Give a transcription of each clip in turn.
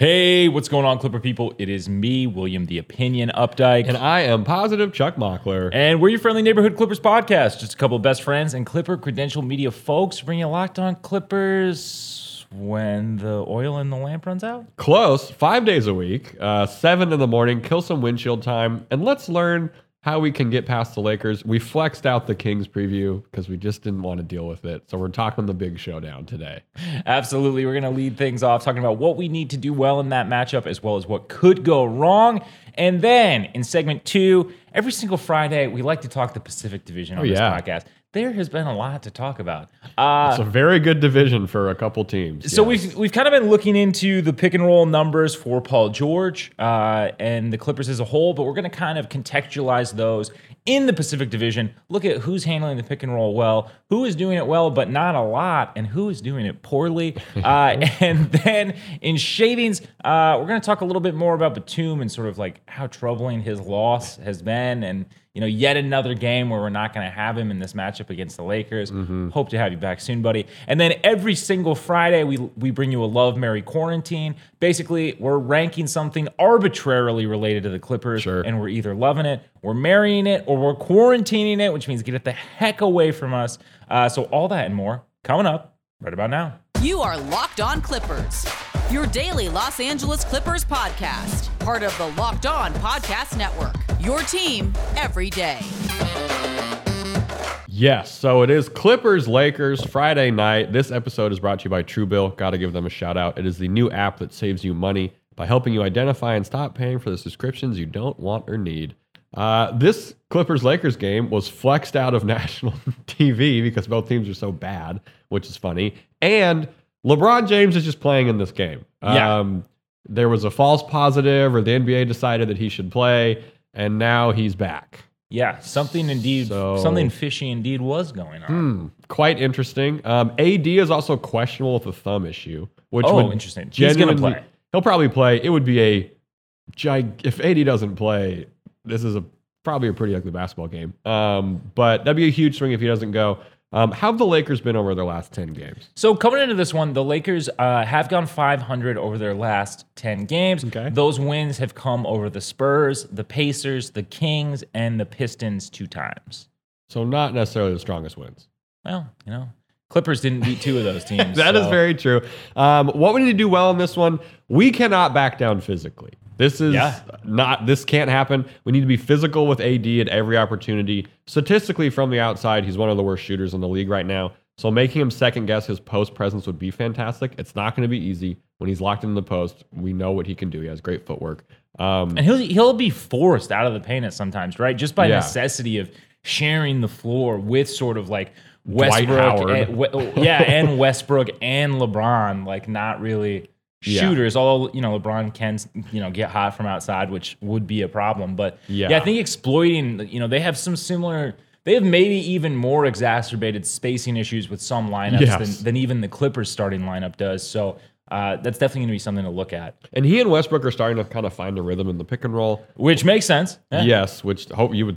Hey, what's going on, Clipper people? It is me, William the Opinion Updike. And I am positive Chuck Mockler. And we're your friendly neighborhood Clippers podcast. Just a couple of best friends and Clipper credential media folks bringing you locked on Clippers when the oil in the lamp runs out. Close, five days a week, uh, seven in the morning, kill some windshield time, and let's learn how we can get past the Lakers. We flexed out the Kings preview because we just didn't want to deal with it. So we're talking the big showdown today. Absolutely. We're going to lead things off talking about what we need to do well in that matchup as well as what could go wrong. And then in segment two, every single Friday, we like to talk the Pacific Division on Oh, this yeah. podcast. There has been a lot to talk about. Uh, It's a very good division for a couple teams. So yes. we've we've kind of been looking into the pick and roll numbers for Paul George uh, and the Clippers as a whole, but we're going to kind of contextualize those in the Pacific Division. Look at who's handling the pick and roll well, who is doing it well but not a lot, and who is doing it poorly. Uh, and then in shavings, uh, we're going to talk a little bit more about Batum and sort of like how troubling his loss has been, and you know yet another game where we're not going to have him in this matchup against the Lakers. Hope to have you back soon, buddy. And then every single Friday, we we bring you a love Mary quarantine. Basically, we're ranking something arbitrarily related to the Clippers, Sure. and we're either loving it, we're marrying it, or we're quarantining it, which means get it the heck away from us. Uh, so all that and more coming up right about now. You are Locked On Clippers, your daily Los Angeles Clippers podcast, part of the Locked On Podcast Network. Your team every day. Yes, so it is Clippers Lakers Friday night. This episode is brought to you by Truebill. Got to give them a shout out. It is the new app that saves you money by helping you identify and stop paying for the subscriptions you don't want or need. Uh, this Clippers Lakers game was flexed out of national TV because both teams are so bad, which is funny. And LeBron James is just playing in this game. Yeah. Um, there was a false positive, or the NBA decided that he should play, and now he's back. Yeah, something indeed, So- something fishy indeed was going on. Hmm, quite interesting. Um, AD is also questionable with a thumb issue, which Oh, would interesting. He's gonna play. He'll probably play. It would be a gig. If AD doesn't play, this is a probably a pretty ugly basketball game. Um, but that'd be a huge swing if he doesn't go. Um, how have the Lakers been over their last ten games? So coming into this one, the Lakers uh, have gone 500 over their last 10 games. Okay. Those wins have come over the Spurs, the Pacers, the Kings, and the Pistons two times. So not necessarily the strongest wins. Well, you know, Clippers didn't beat two of those teams. That is so- very true. Um, what we need to do well in this one, we cannot back down physically. This is Yeah. not. This can't happen. We need to be physical with AD at every opportunity. Statistically, from the outside, he's one of the worst shooters in the league right now. So making him second guess his post presence would be fantastic. It's not going to be easy when he's locked in the post. We know what he can do. He has great footwork. Um, And he'll he'll be forced out of the paint at sometimes, right? Just by Yeah. necessity of sharing the floor with sort of like Westbrook, and, yeah, and Westbrook and LeBron, like not really Yeah. shooters. Although you know LeBron can you know get hot from outside, which would be a problem. But Yeah. yeah, I think exploiting. You know, they have some similar. They have maybe even more exacerbated spacing issues with some lineups Yes. than, than even the Clippers starting lineup does. So uh, that's definitely going to be something to look at, and he and Westbrook are starting to kind of find a rhythm in the pick and roll. which makes sense. Yeah. Yes, which hope you would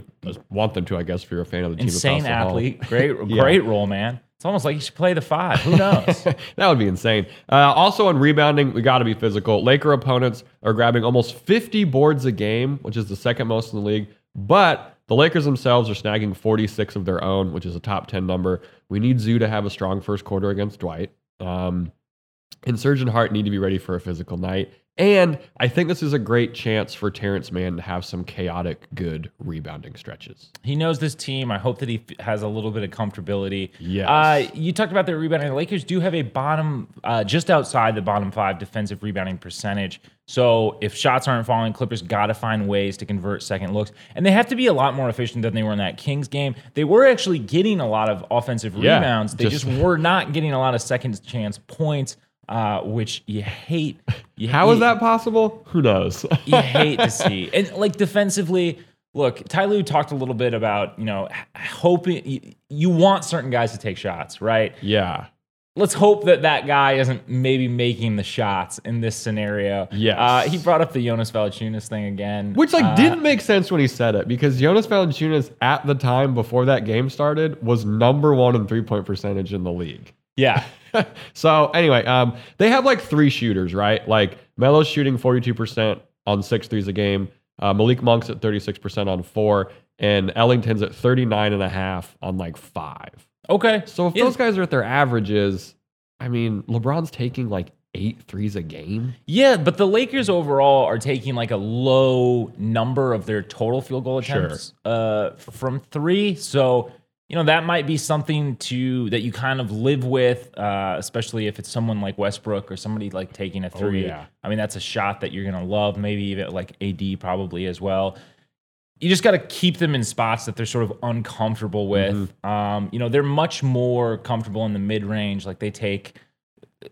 want them to, I guess, if you're a fan of the team. insane across the hall. athlete, great, Yeah. great role, man. It's almost like you should play the five. Who knows? that would be insane. Uh, also, on rebounding, we got to be physical. Laker opponents are grabbing almost 50 boards a game, which is the second most in the league. But the Lakers themselves are snagging 46 of their own, which is a top 10 number. We need Zu to have a strong first quarter against Dwight. Um, and Serge and Hart need to be ready for a physical night. And I think this is a great chance for Terance Mann to have some chaotic, good rebounding stretches. he knows this team. I hope that he f- has a little bit of comfortability. Yes. Uh, you talked about their rebounding. The Lakers do have a bottom, uh, just outside the bottom five defensive rebounding percentage. So if shots aren't falling, Clippers got to find ways to convert second looks, and they have to be a lot more efficient than they were in that Kings game. They were actually getting a lot of offensive Yeah, rebounds. They just- just, were not getting a lot of second chance points, uh, which you hate. You, How is you- that possible? Who knows? you hate to see. And like defensively, look, Ty Lue talked a little bit about, you know, h- hoping you, you want certain guys to take shots, right? yeah. Let's hope that that guy isn't maybe making the shots in this scenario. Yeah, Uh, he brought up the Jonas Valanciunas thing again. Which like Uh, didn't make sense when he said it because Jonas Valanciunas at the time before that game started was number one in three point percentage in the league. Yeah. so anyway, um, they have like three shooters, right? Like Melo's shooting 42% on six threes a game. Uh, Malik Monk's at 36% on four, and Ellington's at 39 and a half on like five. Okay. So if Yeah. those guys are at their averages, I mean, LeBron's taking like eight threes a game. Yeah, but the Lakers overall are taking like a low number of their total field goal Sure. attempts uh, from three. So you know that might be something to that you kind of live with, uh, especially if it's someone like Westbrook or somebody like taking a three. Oh, yeah. I mean, that's a shot that you're gonna love. Maybe even like AD probably as well. You just got to keep them in spots that they're sort of uncomfortable with. Mm-hmm. Um, you know, they're much more comfortable in the mid range. Like they take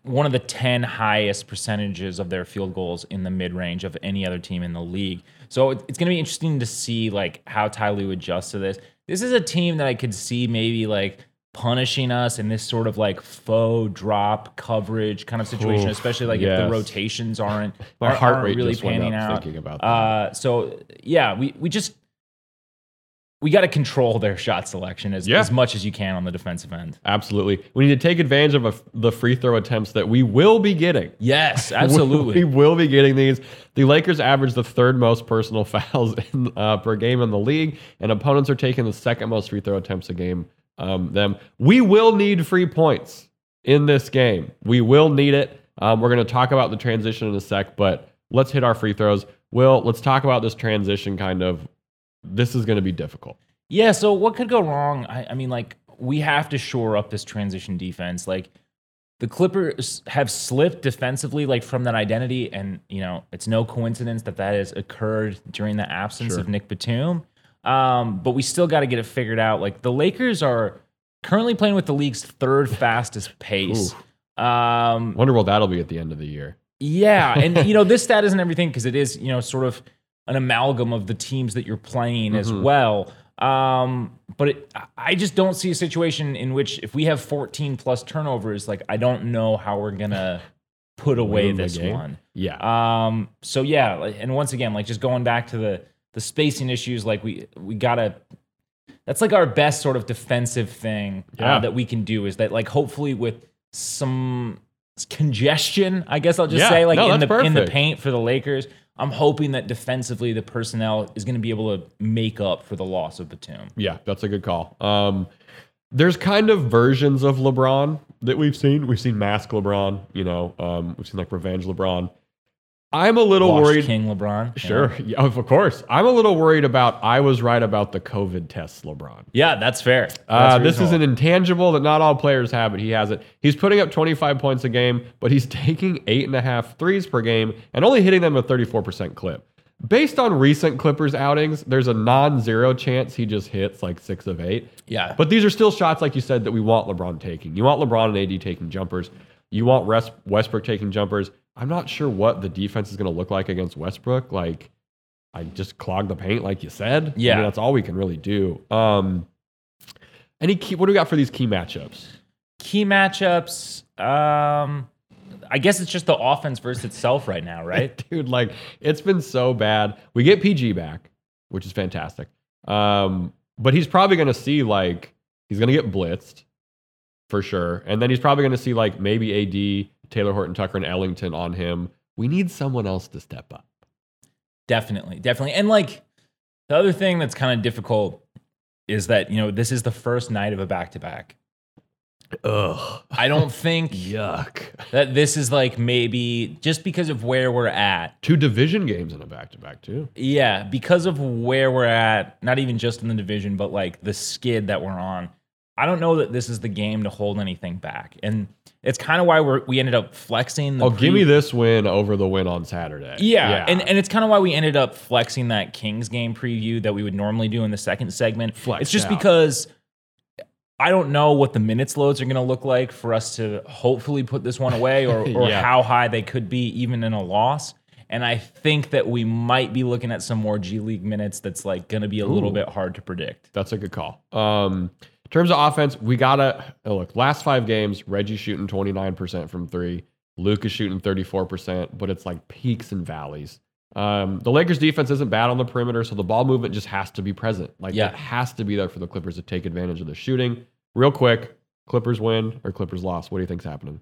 one of the 10 highest percentages of their field goals in the mid range of any other team in the league. So it's going to be interesting to see like how Ty Lue adjusts to this. This is a team that I could see maybe like punishing us in this sort of like faux drop coverage kind of situation, Oof, especially like if the rotations aren't, My aren't, heart aren't rate really just went panning out. thinking about that. Uh, so yeah, we we just we got to control their shot selection as, Yeah. as much as you can on the defensive end. Absolutely. We need to take advantage of a, the free throw attempts that we will be getting. Yes, absolutely. we will be getting these. The Lakers average the third most personal fouls in, uh, per game in the league, and opponents are taking the second most free throw attempts a game. Um, them. We will need free points in this game. We will need it. Um, we're going to talk about the transition in a sec, but let's hit our free throws. Will, let's talk about this transition kind of. This is going to be difficult. Yeah, so what could go wrong? I, I mean, like, we have to shore up this transition defense. Like, the Clippers have slipped defensively, like, from that identity. And, you know, it's no coincidence that that has occurred during the absence Sure. of Nick Batum. Um, but we still got to get it figured out. Like, the Lakers are currently playing with the league's third fastest pace. Um, Wonder what that'll be at the end of the year. yeah, and you know this stat isn't everything because it is you know sort of an amalgam of the teams that you're playing as Mm-hmm. well. Um, but it, I just don't see a situation in which if we have 14 plus turnovers, like I don't know how we're gonna put away Win this one. Yeah. Um, so yeah, and once again, like just going back to the the spacing issues, like we we gotta. That's like our best sort of defensive thing Yeah. uh, that we can do is that like hopefully with some congestion, I guess I'll just Yeah. say like No, in the that's in the paint for the Lakers. I'm hoping that defensively the personnel is going to be able to make up for the loss of Batum. Yeah, that's a good call. Um, there's kind of versions of LeBron that we've seen. We've seen mask LeBron, you know, um, we've seen like revenge LeBron. I'm a little Washed worried. King LeBron. Sure, yeah, of course. I'm a little worried about. I was right about the COVID tests, LeBron. Yeah, that's fair. Uh, this is an intangible that not all players have, but he has it. He's putting up 25 points a game, but he's taking eight and a half threes per game and only hitting them at 34% clip. Based on recent Clippers outings, there's a non-zero chance he just hits like six of eight. Yeah. But these are still shots, like you said, that we want LeBron taking. You want LeBron and AD taking jumpers. You want Westbrook taking jumpers. I'm not sure what the defense is going to look like against Westbrook. Like, I just clog the paint, like you said. I Yeah. mean, that's all we can really do. Um, any key? What do we got for these key matchups? key matchups. Um, I guess it's just the offense versus itself right now, right? Dude, like it's been so bad. We get PG back, which is fantastic. Um, but he's probably going to see like he's going to get blitzed for sure, and then he's probably going to see like maybe AD, Talen Horton Tucker, and Ellington on him. We need someone else to step up. definitely, definitely. And like the other thing that's kind of difficult is that you know this is the first night of a back to back. Ugh, I don't think yuck. that this is like maybe just because of where we're at. Two division games in a back to back too. Yeah, because of where we're at, not even just in the division, but like the skid that we're on. I don't know that this is the game to hold anything back, and it's kind of why we're we ended up flexing. The Oh, give me this win over the win on Saturday. Yeah, and and it's kind of why we ended up flexing that Kings game preview that we would normally do in the second segment. Flexed it's just out. because I don't know what the minutes loads are going to look like for us to hopefully put this one away, or or Yeah. how high they could be even in a loss. And I think that we might be looking at some more G League minutes. That's like going to be a little bit hard to predict. That's a good call. Um, terms of offense, we gotta oh, look. Last five games, Reggie shooting twenty nine percent from three, Luke is shooting thirty four percent, but it's like peaks and valleys. Um, the Lakers defense isn't bad on the perimeter, so the ball movement just has to be present. Like Yeah. it has to be there for the Clippers to take advantage of the shooting. Real quick, Clippers win or Clippers loss? What do you think's happening?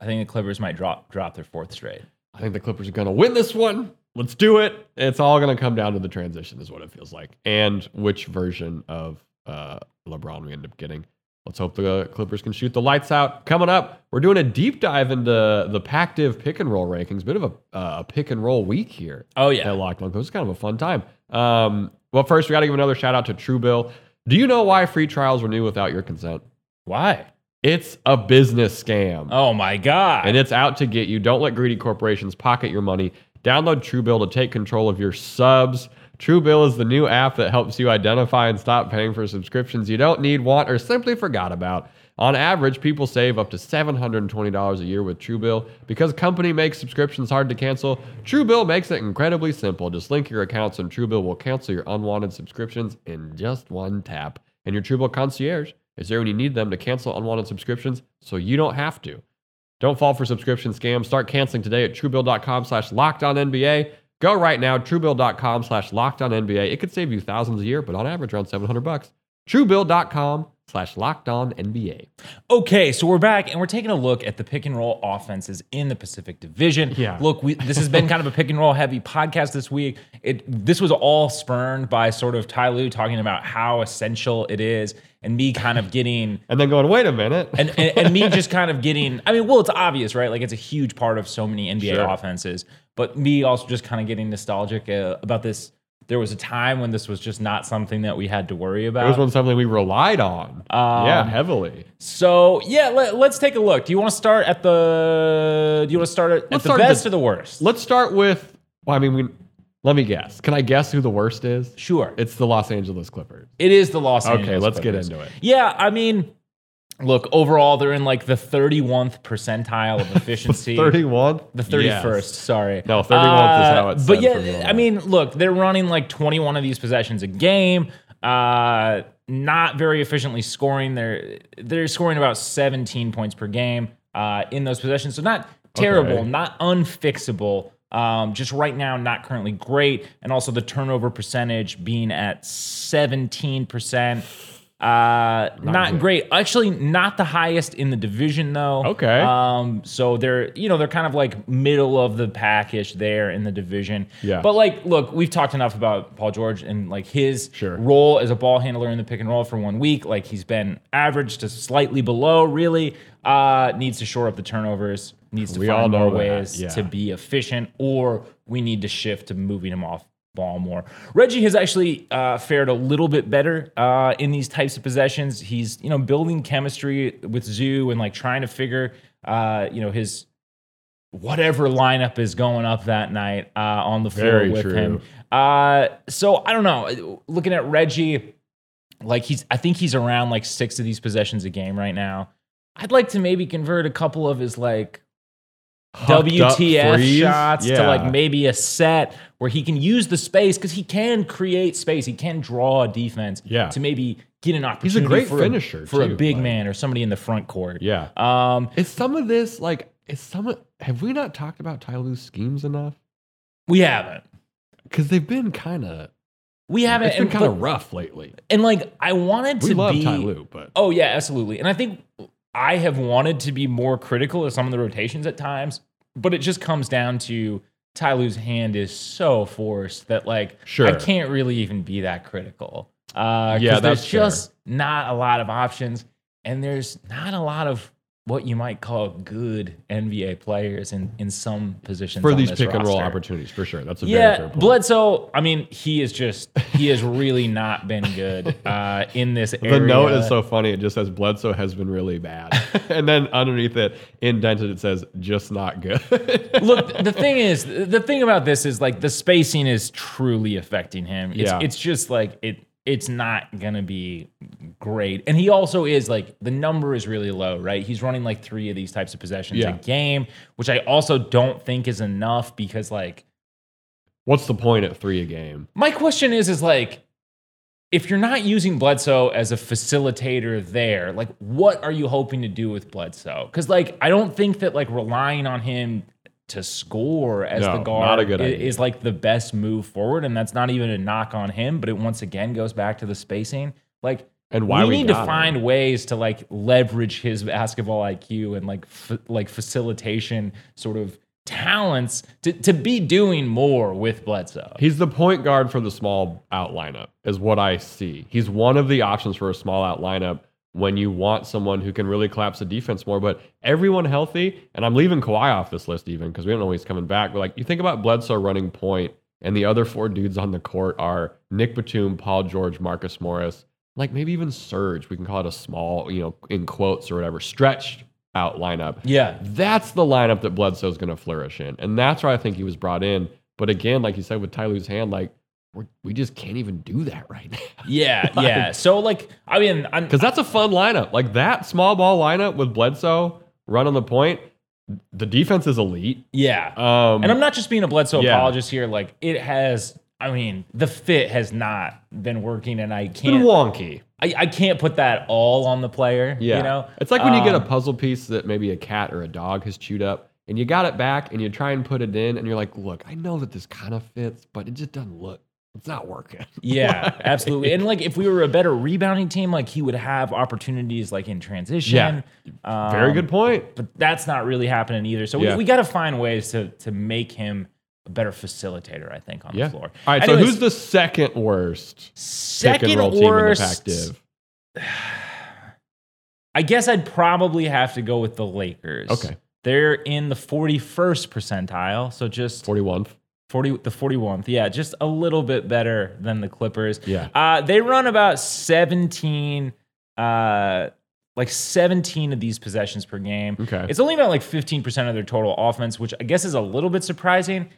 I think the Clippers might drop drop their fourth straight. I think the Clippers are going to win this one. Let's do it. It's all going to come down to the transition, is what it feels like, and which version of uh, LeBron we end up getting. Let's hope the Clippers can shoot the lights out. Coming up, we're doing a deep dive into the Pac Div pick and roll rankings. Bit of a, uh, a pick and roll week here. Oh yeah, at Locked On Coach. It's kind of a fun time. Um, well, first we got to give another shout out to Truebill. Do you know why free trials renew without your consent? Why? It's a business scam. Oh my god! And it's out to get you. Don't let greedy corporations pocket your money. Download Truebill to take control of your subs. Truebill is the new app that helps you identify and stop paying for subscriptions you don't need, want, or simply forgot about. On average, people save up to $720 a year with Truebill. Because company makes subscriptions hard to cancel, Truebill makes it incredibly simple. Just link your accounts and Truebill will cancel your unwanted subscriptions in just one tap. And your Truebill concierge is there when you need them to cancel unwanted subscriptions so you don't have to. Don't fall for subscription scams. Start canceling today at truebill.com slash NBA. Go right now, truebill.com slash NBA. It could save you thousands a year, but on average around 700 bucks. Truebill.com slash locked on NBA. Okay, so we're back and we're taking a look at the pick and roll offenses in the Pacific Division. Yeah. Look, we, this has been kind of a pick and roll heavy podcast this week. It this was all spurned by sort of Ty Lue talking about how essential it is and me kind of getting and then going, wait a minute. and, and, and me just kind of getting I mean, well, it's obvious, right? Like it's a huge part of so many NBA Sure. offenses, but me also just kind of getting nostalgic uh, about this. There was a time when this was just not something that we had to worry about. It was one something we relied on. yeah, heavily. So yeah, let, us take a look. Do you want to start at the? Do you want to start at, at the start best the- or the worst? Let's start with, well, I mean, we, let me guess. Can I guess who the worst is? Sure, It's the Los Angeles Clippers. it is the Los Okay, Angeles. Okay, let's get into it. Yeah, I mean, look overall, they're in like the 31th percentile of efficiency. 31? The 31st, sorry. No, 31st is how it's But from now yeah. I mean, look, they're running like 21 of these possessions a game. Uh, not very efficiently scoring. They're they're scoring about 17 points per game uh, in those possessions. So not terrible, Okay. not unfixable. Um, just right now, not currently great, and also the turnover percentage being at 17 percent. Uh, not, good. great. Actually, not the highest in the division though. Okay. Um, so they're you know they're kind of like middle of the packish there in the division. Yeah. But like, look, we've talked enough about Paul George and like his Sure. role as a ball handler in the pick and roll for one week. Like he's been average to slightly below. Really, uh, needs to shore up the turnovers. Needs to We find more ways yeah. to be efficient, or we need to shift to moving him off ball more. Reggie has actually uh, fared a little bit better uh, in these types of possessions. He's you know building chemistry with Zu and like trying to figure uh, you know his whatever lineup is going up that night uh, on the floor Very with true. him. Uh, so I don't know. Looking at Reggie, like he's I think he's around like six of these possessions a game right now. I'd like to maybe convert a couple of his like WTF shots to like maybe a set where he can use the space because he can create space. He can draw a defense Yeah. to maybe get an opportunity. He's a great for finisher, a, for a big like- man or somebody in the front court. Yeah. Um, Is some of this like, is some of, have we not talked about Ty Lue's schemes enough? we haven't. Because they've been kind of, We haven't. it's been kind of rough lately. and like I wanted We to love be. Ty Lue, but Oh yeah, absolutely. And I think I have wanted to be more critical of some of the rotations at times, but it just comes down to Ty Lue's hand is so forced that like Sure. I can't really even be that critical. Uh, Yeah, there's fair. just not a lot of options, and there's not a lot of what you might call good NBA players in in some positions for these pick and roll opportunities, for sure. That's a very Yeah, point. Bledsoe. I mean, he is just he has really not been good uh, in this area. The note is so funny. It just says Bledsoe has been really bad, and then underneath it, indented, it says just not good. Look, the thing is, the thing about this is like the spacing is truly affecting him. It's Yeah. it's just like it it's not gonna be great. And he also is like the number is really low, right? He's running like three of these types of possessions Yeah. a game, which I also don't think is enough because like What's the point at three a game? my question is is like if you're not using Bledsoe as a facilitator there, like what are you hoping to do with Bledsoe? Because like I don't think that like relying on him to score as No, the guard a good i- is like the best move forward, and that's not even a knock on him. But it once again goes back to the spacing. Like and why we we need to got him. find ways to like leverage his basketball IQ and like f- like facilitation sort of talents to, to be doing more with Bledsoe. He's the point guard for the small out lineup, is what I see. He's one of the options for a small out lineup when you want someone who can really collapse the defense more. But everyone healthy, and I'm leaving Kawhi off this list even because we don't know when he's coming back. But like you think about Bledsoe running point, and the other four dudes on the court are Nick Batum, Paul George, Marcus Morris, like maybe even Serge. We can call it a small, you know, in quotes or whatever, stretched out lineup. Yeah. That's the lineup that Bledsoe's going to flourish in. And that's why I think he was brought in. But again, like you said with Ty Lue's hand, like we're, we just can't even do that right now. Yeah, yeah. So like, I mean, I'm, Because that's a fun lineup. Like that small ball lineup with Bledsoe run on the point, the defense is elite. yeah. Um, and I'm not just being a Bledsoe yeah. apologist here. Like, it has. I mean, the fit has not been working, and I it's can't. wonky. I, I can't put that all on the player. Yeah. You know, it's like when you get a Um, puzzle piece that maybe a cat or a dog has chewed up and you got it back and you try and put it in and you're like, look, I know that this kind of fits, but it just doesn't look, it's not working. Yeah, absolutely. And like, if we were a better rebounding team, like he would have opportunities like in transition. Yeah. Very Um, good point. But that's not really happening either. So Yeah. we, we got to find ways to to make him a better facilitator. I think on Yeah. the floor. All right. Anyways, so who's the second worst second roll team in the worst? I guess I'd probably have to go with the Lakers. Okay. They're in the 41st percentile, so just 41th. 40 the 41th. Yeah, just a little bit better than the Clippers. Yeah. Uh, they run about 17 uh like 17 of these possessions per game. Okay. It's only about like 15% of their total offense, which I guess is a little bit surprising.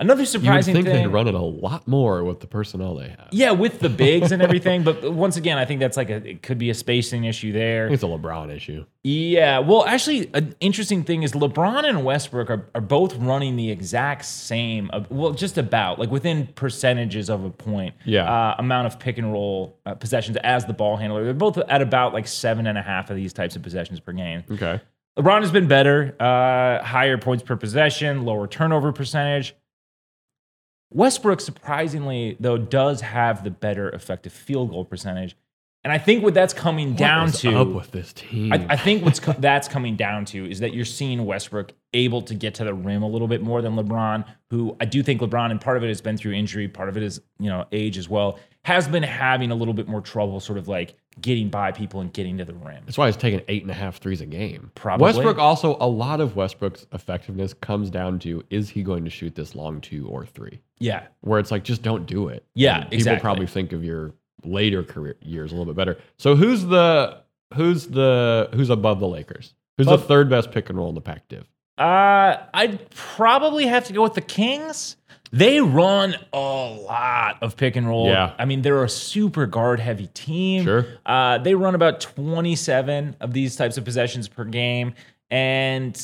Another You would surprising think thing. they'd run it a lot more with the personnel they have. yeah, with the bigs and everything, but once again, I think that's like a it could be a spacing issue there. it's a LeBron issue. Yeah, well, actually, an interesting thing is LeBron and Westbrook are, are both running the exact same, uh, well, just about like within percentages of a point, Yeah. uh, amount of pick and roll uh, possessions as the ball handler. They're both at about like seven and a half of these types of possessions per game. Okay. LeBron has been better, uh, higher points per possession, lower turnover percentage. Westbrook, surprisingly, though, does have the better effective field goal percentage. And I think what that's coming down what is to up with this team? I, I think what's co- that's coming down to is that you're seeing Westbrook able to get to the rim a little bit more than LeBron, who I do think LeBron, and part of it has been through injury, part of it is you know age as well, has been having a little bit more trouble, sort of like getting by people and getting to the rim. That's why he's taking eight and a half threes a game. Probably. Westbrook also, a lot of Westbrook's effectiveness comes down to is he going to shoot this long two or three? Yeah, Where it's like, just don't do it. Yeah, And People exactly. probably think of your later career years a little bit better. So who's the who's the who's above the Lakers? Who's Above- the third best pick and roll in the Pac Div? uh, I'd probably have to go with the Kings. They run a lot of pick and roll. Yeah. I mean, they're a super guard heavy team. Sure. Uh, they run about 27 of these types of possessions per game, and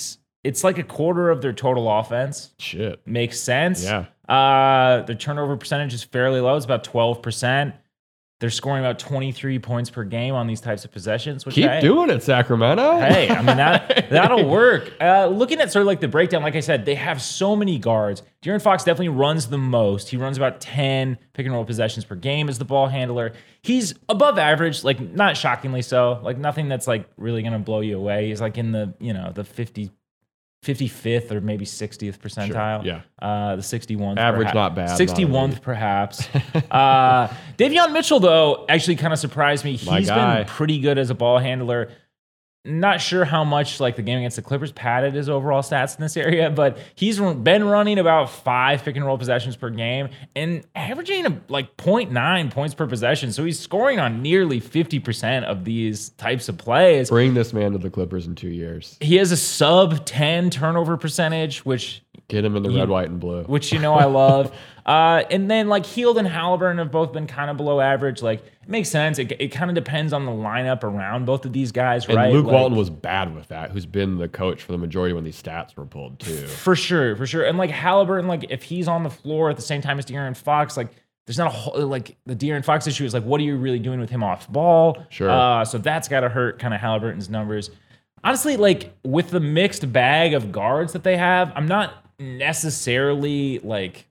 it's like a quarter of their total offense. Shit. Makes sense. Yeah. Uh, their turnover percentage is fairly low. It's about 12%. They're scoring about 23 points per game on these types of possessions. Which Keep hey, doing it, Sacramento. Hey, I mean that that'll work. Uh, looking at sort of like the breakdown, like I said, they have so many guards. De'Aaron Fox definitely runs the most. He runs about ten pick and roll possessions per game as the ball handler. He's above average, like not shockingly so. Like nothing that's like really gonna blow you away. He's like in the you know the 50, 55th or maybe 60th percentile. yeah. Uh, the 61th. Average, perhaps. not bad, not 61th elite. perhaps. uh, Davion Mitchell, though, actually kind of surprised me. He's been pretty good as a ball handler. Not sure how much like the game against the Clippers padded his overall stats in this area, but he's been running about five pick and roll possessions per game and averaging like 0.9 points per possession. So he's scoring on nearly 50% of these types of plays. Bring this man to the Clippers in two years. He has a sub 10 turnover percentage, which Get him in the red, white, and blue. which you know I love. Uh, and then like Hield and Haliburton have both been kind of below average. Like it makes sense. It, it kind of depends on the lineup around both of these guys, and right? Luke Like, Walton was bad with that, who's been the coach for the majority when these stats were pulled too. for sure, for sure. And like Haliburton, like if he's on the floor at the same time as De'Aaron Fox, like there's not a whole like the De'Aaron Fox issue is like what are you really doing with him off ball? Sure. Uh, so that's got to hurt kind of Haliburton's numbers. Honestly, like with the mixed bag of guards that they have, I'm not necessarily like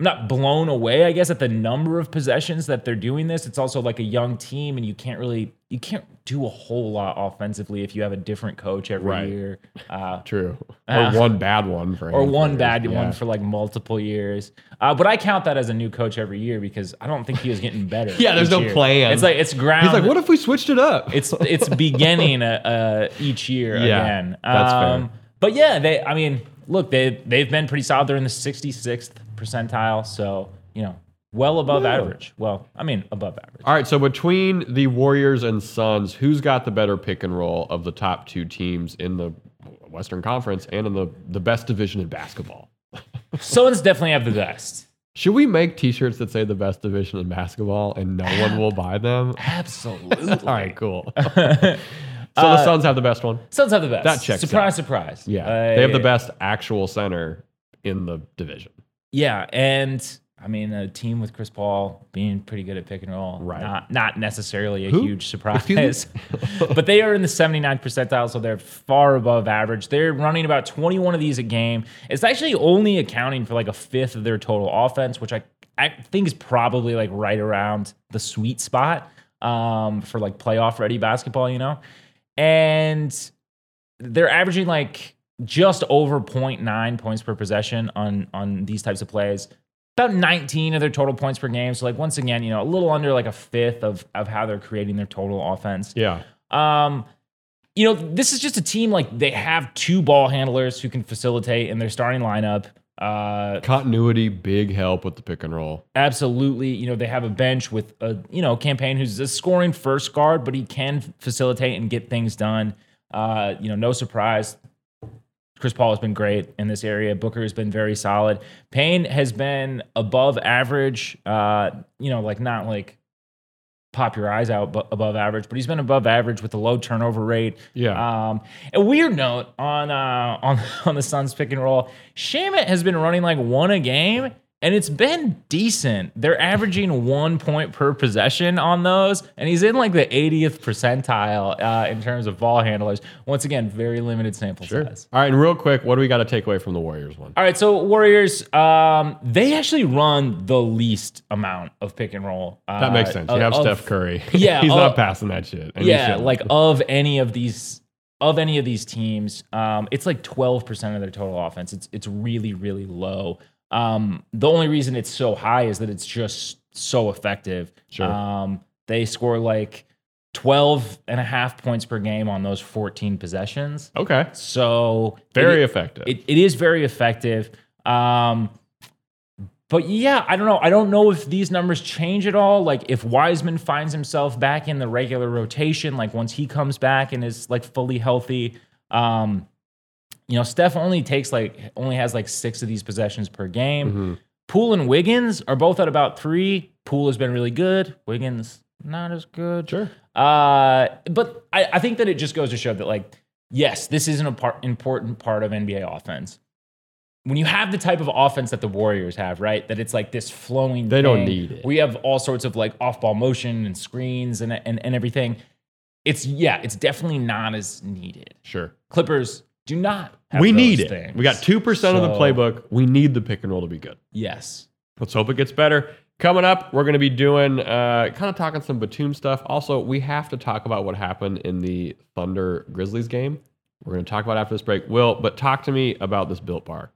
I'm not blown away, I guess, at the number of possessions that they're doing this. It's also like a young team, and you can't really you can't do a whole lot offensively if you have a different coach every Right. year. Uh, True. Uh, or one bad one for or one bad years. one for like multiple years. Uh, but I count that as a new coach every year because I don't think he was getting better. Yeah, there's no year. plan. It's like it's ground. He's like, what if we switched it up? it's it's beginning uh, uh, each year Yeah, again. that's fair. But yeah, they. I mean, look, they they've been pretty solid. They're in the 66th percentile, so you know, well above average. Well, I mean, above average. All right, so between the Warriors and Suns, who's got the better pick and roll of the top two teams in the Western Conference and in the, the best division in basketball? Suns definitely have the best. Should we make T-shirts that say the best division in basketball and no one will buy them? Absolutely. All right, cool. so the Suns have the best one. Suns have the best. That checks Surprise, out. surprise. Yeah, Uh, they have the best actual center in the division. Yeah, and I mean a team with Chris Paul being pretty good at pick and roll, Right. Not not necessarily a Who? huge surprise, but they are in the 79th percentile, so they're far above average. They're running about 21 of these a game. It's actually only accounting for like a fifth of their total offense, which I I think is probably like right around the sweet spot um, for like playoff ready basketball, you know, and they're averaging like just over 0.9 points per possession on on these types of plays. About 19 of their total points per game. So like once again, you know, a little under like a fifth of of how they're creating their total offense. Yeah, Um, you know, this is just a team like they have two ball handlers who can facilitate in their starting lineup. Uh, continuity, big help with the pick and roll. absolutely. You know, they have a bench with a you know Cam Payne who's a scoring first guard, but he can facilitate and get things done. Uh, you know, no surprise. Chris Paul has been great in this area. Booker has been very solid. Payne has been above average. Uh, you know, like not like pop your eyes out bu- above average, but he's been above average with a low turnover rate. Yeah. Um, a weird note on uh, on on the Suns pick and roll. Shamet has been running like one a game, and it's been decent. They're averaging one point per possession on those, and he's in like the 80th percentile uh, in terms of ball handlers. Once again, very limited sample size. All right, and real quick, what do we got to take away from the Warriors one? All right, so Warriors, um, they actually run the least amount of pick and roll. Uh, That makes sense. You have of- Steph Curry. yeah, he's not passing that shit. yeah, like of any of these of any of these teams, um, it's like twelve percent of their total offense. It's it's really really low. Um, the only reason it's so high is that it's just so effective. Sure. Um, they score like 12 and a half points per game on those 14 possessions. okay, So very it- effective. it, it is very effective. Um, but yeah, I don't know. I don't know if these numbers change at all. Like if Wiseman finds himself back in the regular rotation, like once he comes back and is like fully healthy. Um, you know, Steph only takes like only has like six of these possessions per game. Mhm. Poole and Wiggins are both at about three. Poole has been really good. Wiggins not as good. Sure. Uh, but I, I think that it just goes to show that, like, yes, this is an impar- important part of NBA offense. When you have the type of offense that the Warriors have, right? That it's like this flowing. They don't need it. We have all sorts of like off-ball motion and screens and and, and everything. It's yeah, it's definitely not as needed. Sure. Clippers do not. Have we need it. things. We got 2% of the playbook. We need the pick and roll to be good. Yes. Let's hope it gets better. Coming up, we're going to be doing uh, kind of talking some Batum stuff. Also, we have to talk about what happened in the Thunder Grizzlies game. We're going to talk about it after this break. Will, but talk to me about this Built Bar.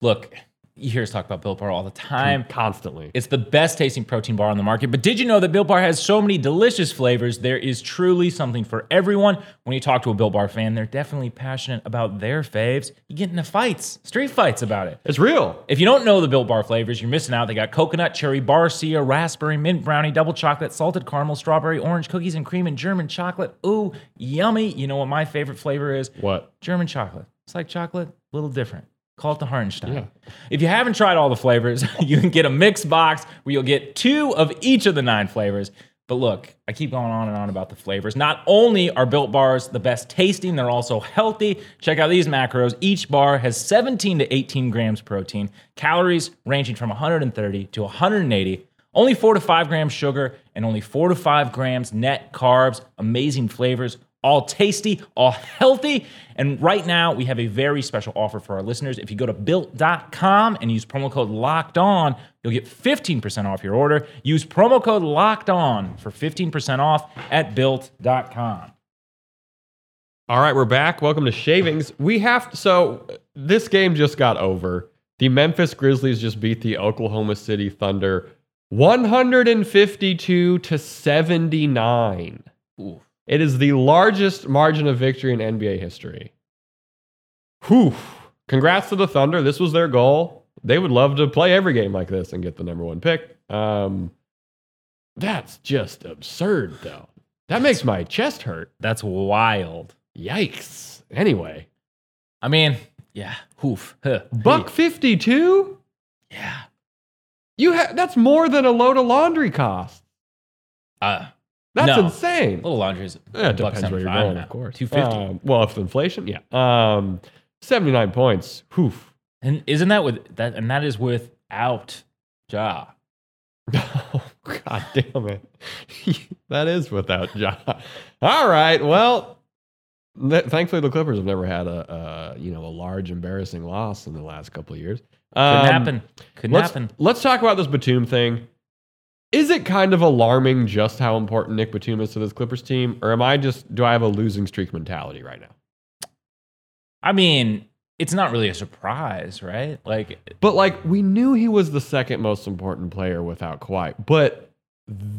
Look, you hear us talk about Built Bar all the time. constantly. It's the best tasting protein bar on the market. But did you know that Built Bar has so many delicious flavors? There is truly something for everyone. When you talk to a Built Bar fan, they're definitely passionate about their faves. You get into fights, street fights about it. It's real. If you don't know the Built Bar flavors, you're missing out. They got coconut, cherry, barcia, raspberry, mint brownie, double chocolate, salted caramel, strawberry, orange, cookies and cream, and German chocolate. Ooh, yummy. You know what my favorite flavor is? What? German chocolate. It's like chocolate, a little different. Call it the Harnstein. Yeah. If you haven't tried all the flavors, you can get a mixed box where you'll get two of each of the nine flavors. But look, I keep going on and on about the flavors. Not only are built bars the best tasting, they're also healthy. Check out these macros. Each bar has 17 to 18 grams protein, calories ranging from 130 to 180. Only four to five grams sugar and only four to five grams net carbs. Amazing flavors, all tasty, all healthy. And right now, we have a very special offer for our listeners. If you go to built.com and use promo code locked on, you'll get 15% off your order. Use promo code locked on for 15% off at built.com. All right, we're back. Welcome to Shavings. We have to, so this game just got over. The Memphis Grizzlies just beat the Oklahoma City Thunder 152 to 79. Ooh. It is the largest margin of victory in NBA history. Whew. Congrats to the Thunder. This was their goal. They would love to play every game like this and get the number one pick. Um, that's just absurd, though. That makes my chest hurt. That's wild. Yikes. Anyway, I mean, yeah, hoof. Huh. buck 52? Yeah. You ha- that's more than a load of laundry costs. Uh, That's No. insane. little laundry is Yeah, it depends where you're going, now. of course. 250. Um, well, if inflation, yeah. Um, 79 points. Whew. And isn't that with that? And that is without Ja. Oh, God damn it. that is without Ja. All right. Well, th- thankfully the Clippers have never had a, you know a large embarrassing loss in the last couple of years. Couldn't Um, happen. Couldn't let's, happen. let's talk about this Batum thing. Is it kind of alarming just how important Nick Batum is to this Clippers team, or am I just do I have a losing streak mentality right now? I mean, it's not really a surprise, right? Like, But like we knew he was the second most important player without Kawhi, but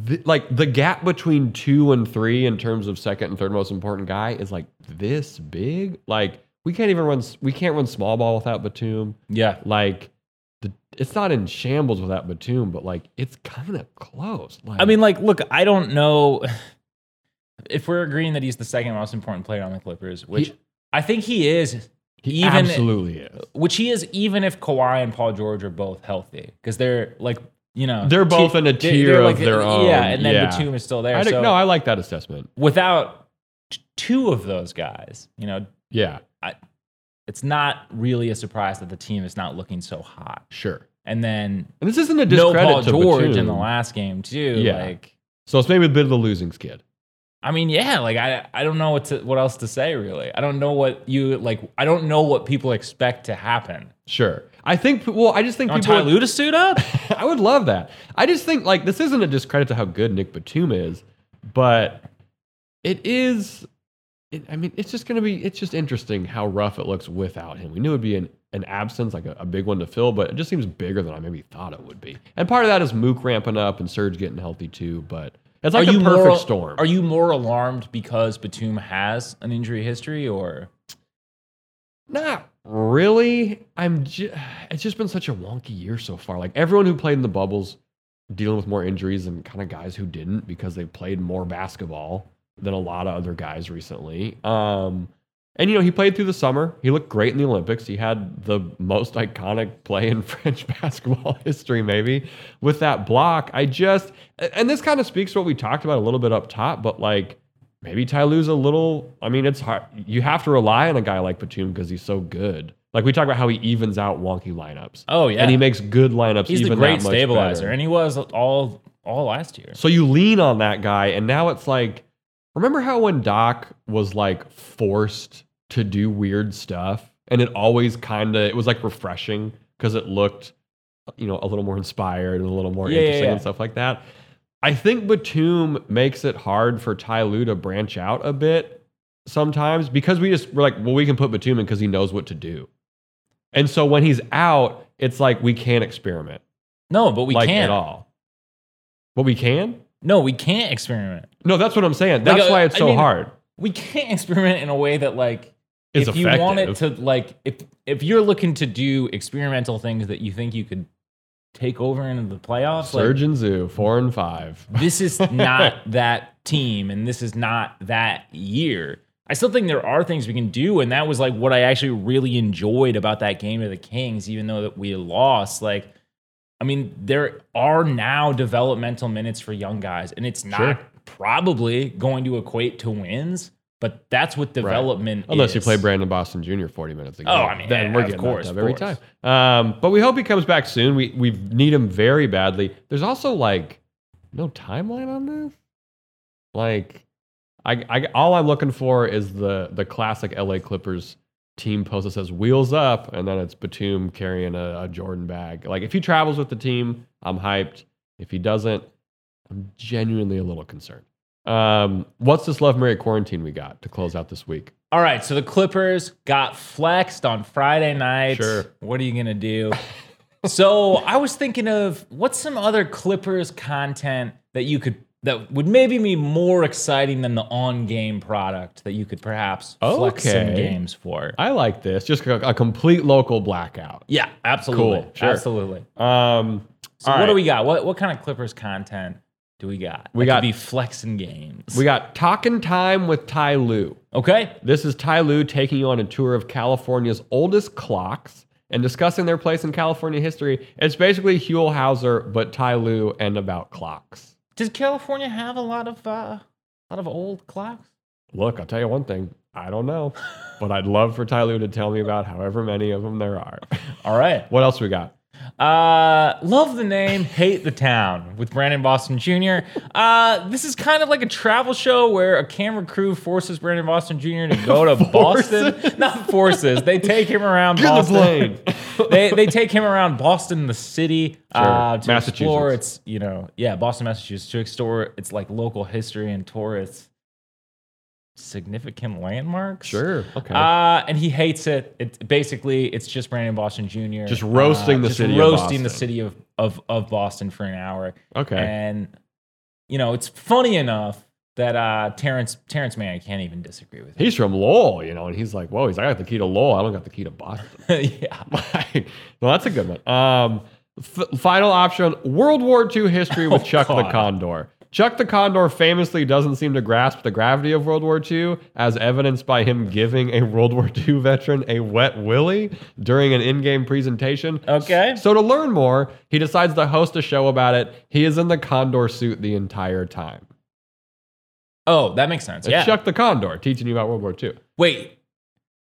th- like the gap between two and three in terms of second and third most important guy is like this big. Like we can't even run. We can't run small ball without Batum. yeah, Like the, it's not in shambles without Batum, but like it's kind of close. Like I mean, like, look, I don't know if we're agreeing that he's the second most important player on the Clippers, which He- I think he is. he even- absolutely is. Which he is, even if Kawhi and Paul George are both healthy, because they're like, you know, They're both in a they're- tier they're of like- their own. Yeah, and then Yeah. Batum is still there. I so no, I like that assessment. without t- two of those guys, you know, Yeah, it's not really a surprise that the team is not looking so hot. sure. And then And this isn't a no discredit Paul to George in the last game too. Yeah. Like, So it's maybe a bit of the losing skid. I mean, yeah, like I, I don't know what to, what else to say really. I don't know what you like. I don't know what people expect to happen. Sure. I think, well, I just think You want people. Ty Lue to suit up? I would love that. I just think, like, this isn't a discredit to how good Nick Batum is, but it is. It, I mean, it's just going to be, it's just interesting how rough it looks without him. We knew it would be an, an absence, like a, a big one to fill, but it just seems bigger than I maybe thought it would be. And part of that is Mook ramping up and Serge getting healthy too, but it's like are perfect more, storm. Are you more alarmed because Batum has an injury history, or Not really. I'm. Ju- it's just been such a wonky year so far. Like everyone who played in the bubbles, dealing with more injuries than kind of guys who didn't because they played more basketball than a lot of other guys recently. Um, and you know he played through the summer. He looked great in the Olympics. He had the most iconic play in French basketball history, maybe with that block. I just and this kind of speaks to what we talked about a little bit up top, but like maybe Ty Lue's a little. I mean, it's hard. You have to rely on a guy like Batum because he's so good. Like we talk about how he evens out wonky lineups. oh yeah, and he makes good lineups. he's the even great stabilizer, better. and he was all all last year. So you lean on that guy, and now it's like, remember how when Doc was like forced to do weird stuff, and it always kind of it was like refreshing because it looked, you know, a little more inspired and a little more Yeah, interesting yeah. and stuff like that. I think Batum makes it hard for Ty Lue to branch out a bit sometimes because we just we're like, well, we can put Batum in because he knows what to do. And so when he's out, it's like we can't experiment No, but we like can't. at all. But we can? No, we can't experiment. No, that's what I'm saying. Like, That's uh, why it's I so mean, hard. We can't experiment in a way that like Is if you want it to like if if you're looking to do experimental things that you think you could take over into the playoffs, like, Surgeon Zu, four and five. this is not that team and this is not that year. I still think there are things we can do, and that was like what I actually really enjoyed about that game of the Kings, even though that we lost. Like, I mean, there are now developmental minutes for young guys, and it's not Sure. probably going to equate to wins, but that's what development Unless you play Brandon Boston Jr. 40 minutes ago. Oh, I mean, then yeah, we're of getting course, that every course. time. Um, but we hope he comes back soon. We we need him very badly. There's also like no timeline on this. Like I, I all I'm looking for is the the classic LA Clippers team post that says "Wheels Up" and then it's Batum carrying a, a Jordan bag. Like if he travels with the team, I'm hyped. If he doesn't, I'm genuinely a little concerned. Um, what's this love Mary quarantine we got to close out this week? All right, so the Clippers got flexed on Friday night. Sure. What are you gonna do? so I was thinking of what's some other Clippers content that you could that would maybe be more exciting than the on-game product that you could perhaps flex some games for. I like this. Just a, a complete local blackout. Yeah, absolutely, Cool, sure. absolutely. Um, So what do we got? What what kind of Clippers content do we got? We got- be flexing games. we got talking time with Ty Lue. okay. This is Ty Lue taking you on a tour of California's oldest clocks and discussing their place in California history. It's basically Huell Howser, but Ty Lue and about clocks. Does California have a lot of uh, a lot of old clocks? Look, I'll tell you one thing. I don't know, but I'd love for Ty Lue to tell me about however many of them there are. All right. what else we got? Uh, love the name, hate the town with Brandon Boston Jr. Uh, this is kind of like a travel show where a camera crew forces Brandon Boston Jr. to go to Boston. Not forces. They take him around Get in the Boston. plane. they they take him around Boston, the city, uh, to Massachusetts. explore its you know yeah Boston, Massachusetts, to explore its like local history and tourist significant landmarks. Sure. Okay. Uh, and he hates it. It basically it's just Brandon Boston Jr. Just roasting uh, the just city of roasting the Boston. city of, of of Boston for an hour. okay. And you know it's funny enough that uh, Terance Terance Mann can't even disagree with Him. He's from Lowell, you know, and he's like, whoa, he's like, I got the key to Lowell. I don't got the key to Boston. yeah. Like, well, that's a good one. Um, f- final option: World War II history with Oh, Chuck the Condor. Chuck the Condor famously doesn't seem to grasp the gravity of World War II, as evidenced by him giving a World War II veteran a wet willy during an in-game presentation. Okay. So to learn more, he decides to host a show about it. He is in the Condor suit the entire time. Oh, that makes sense. It's yeah. Chuck the Condor teaching you about World War II. Wait,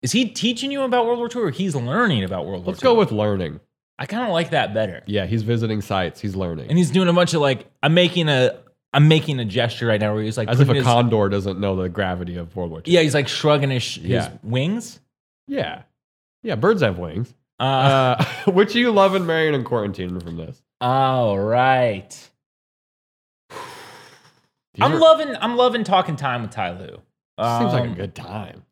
is he teaching you about World War II or he's learning about World War II? Let's go with learning. I kind of like that better. Yeah, he's visiting sites. He's learning. And he's doing a bunch of like I'm making a I'm making a gesture right now where he's like As if a his- condor doesn't know the gravity of World War II. Yeah, he's like shrugging his, his Yeah. wings. Yeah. Yeah, birds have wings. Uh, Uh, which you love in marrying and quarantine from this? all right. I'm loving I'm loving talking time with Ty Lue. Seems like a Um, good time.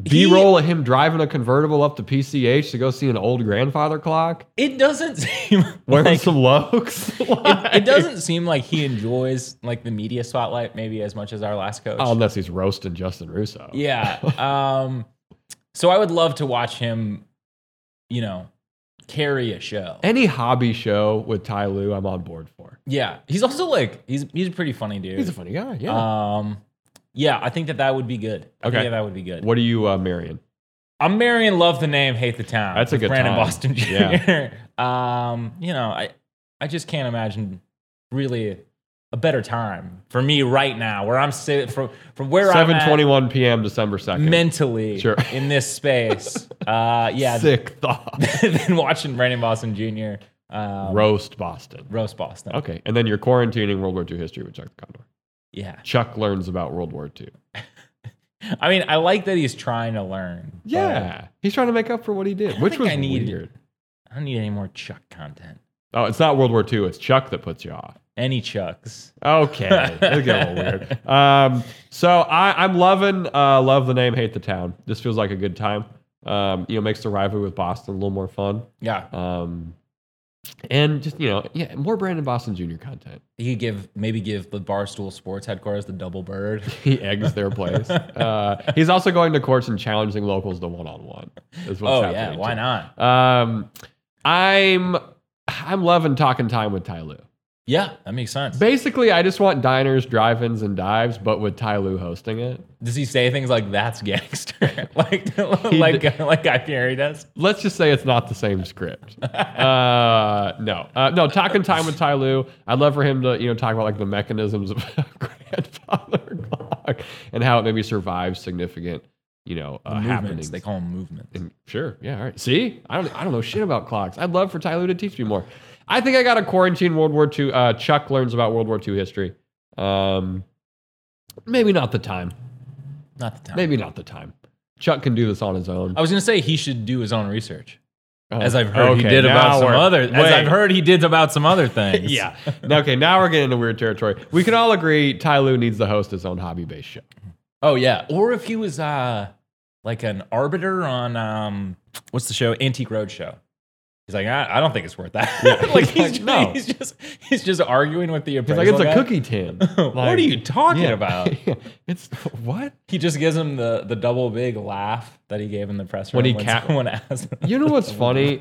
B roll of him driving a convertible up to PCH to go see an old grandfather clock, It doesn't seem wearing like some lokes. it, it doesn't seem like he enjoys like the media spotlight maybe as much as our last coach. Oh, unless he's roasting Justin Russo. Yeah. Um, so I would love to watch him, you know, carry a show. Any hobby show with Ty Lue, I'm on board for. Yeah. He's also like he's he's a pretty funny dude. He's a funny guy. Yeah. Um, yeah, I think that that would be good. I Okay. think that, that would be good. what are you, uh, marrying? I'm marrying love the name, hate the town. That's a good Brandon time. Boston Jr. Yeah. um, you know, I I just can't imagine really a better time for me right now, where I'm sitting from from where I'm at 7:21 p.m. December 2nd. mentally Sure. in this space. uh, yeah, Sick thought. than watching Brandon Boston Jr. Um, Roast Boston. roast Boston. Okay, and then you're quarantining World War II history with Chuck the Condor. Yeah, Chuck learns about World War II. I mean, I like that he's trying to learn. Yeah, he's trying to make up for what he did, which was I need- weird. I don't need any more Chuck content. Oh, it's not World War II. It's Chuck that puts you off. Any Chucks? Okay, it'll get a little weird. Um, so I, I'm loving, uh, love the name, hate the town. This feels like a good time. Um, you know, makes the rivalry with Boston a little more fun. Yeah, Um, and just you know, yeah, more Brandon Boston Jr. content. he could give maybe give the Barstool Sports headquarters the double bird. He eggs their place. Uh, he's also going to courts and challenging locals to one on one. oh yeah, why not? Um, I'm I'm loving talking time with Ty Lue. Yeah, that makes sense. Basically, I just want diners, drive-ins, and dives, but with Ty Lue hosting it. Does he say things like "That's gangster," like like d- like Guy Fieri does? Let's just say it's not the same script. uh, no, uh, no. Talking time with Ty Lue. I'd love for him to you know talk about like the mechanisms of grandfather clock and how it maybe survives significant you know uh, happenings. They call them movements. And sure, yeah, all right. See, I don't, I don't know shit about clocks. I'd love for Ty Lue to teach me more. I think I got a quarantine World War II. Uh, Chuck learns about World War II history. Um, Maybe not the time. Not the time. Maybe not the time. Chuck can do this on his own. I was gonna say he should do his own research, Oh, as I've heard he did about some other. As wait. I've heard he did about some other things. Yeah. Okay, now we're getting into weird territory. We can all agree Ty Lue needs to host his own hobby based show. Oh yeah. Or if he was uh like an arbiter on um what's the show? Antique Roadshow. He's like, I, I don't think it's worth that. like he's, He's like, no. he's just he's just arguing with the He's appraisal like, it's a cookie tin. what are you talking yeah. about? it's what? He just gives him the the double big laugh that he gave in the press room When he ca- someone asked. You know what's funny?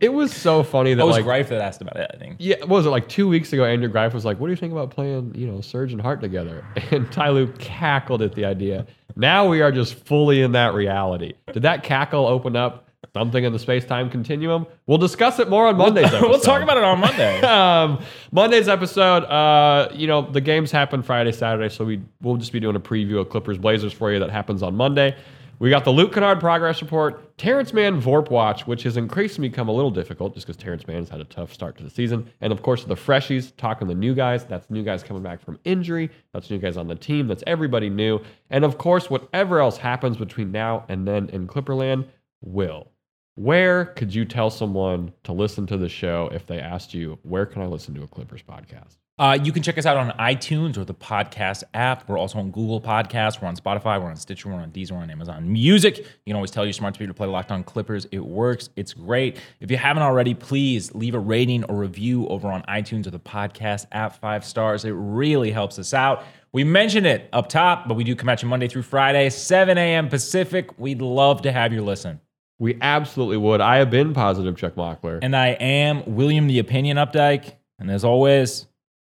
It was so funny that It was like Greif that asked about it. I think. yeah, what was it like two weeks ago? Andrew Greif was like, "What do you think about playing, you know, Serge and Hart together?" And Ty Lue cackled at the idea. Now we are just fully in that reality. Did that cackle open up something in the space time continuum? We'll discuss it more on Monday's episode. we'll talk about it on Monday. um, Monday's episode, uh, you know, the games happen Friday, Saturday, so we we'll just be doing a preview of Clippers Blazers for you that happens on Monday. We got the Luke Kennard progress report, Terance Mann Vorp watch, which has increasingly become a little difficult just because Terance Mann has had a tough start to the season, and of course the freshies talking the new guys. That's new guys coming back from injury. That's new guys on the team. That's everybody new, and of course whatever else happens between now and then in Clipperland will. Where could you tell someone to listen to the show if they asked you, where can I listen to a Clippers podcast? Uh, you can check us out on iTunes or the podcast app. We're also on Google Podcasts. We're on Spotify. We're on Stitcher. We're on Deezer. We're on Amazon Music. You can always tell your smart speaker to play Locked On Clippers. It works. It's great. If you haven't already, please leave a rating or review over on iTunes or the podcast app. Five stars. It really helps us out. We mentioned it up top, but we do come at you Monday through Friday, 7 a.m. Pacific. We'd love to have you listen. We absolutely would. I have been positive, Chuck Mockler. And I am William the Opinion Updike. And as always,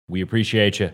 we appreciate you.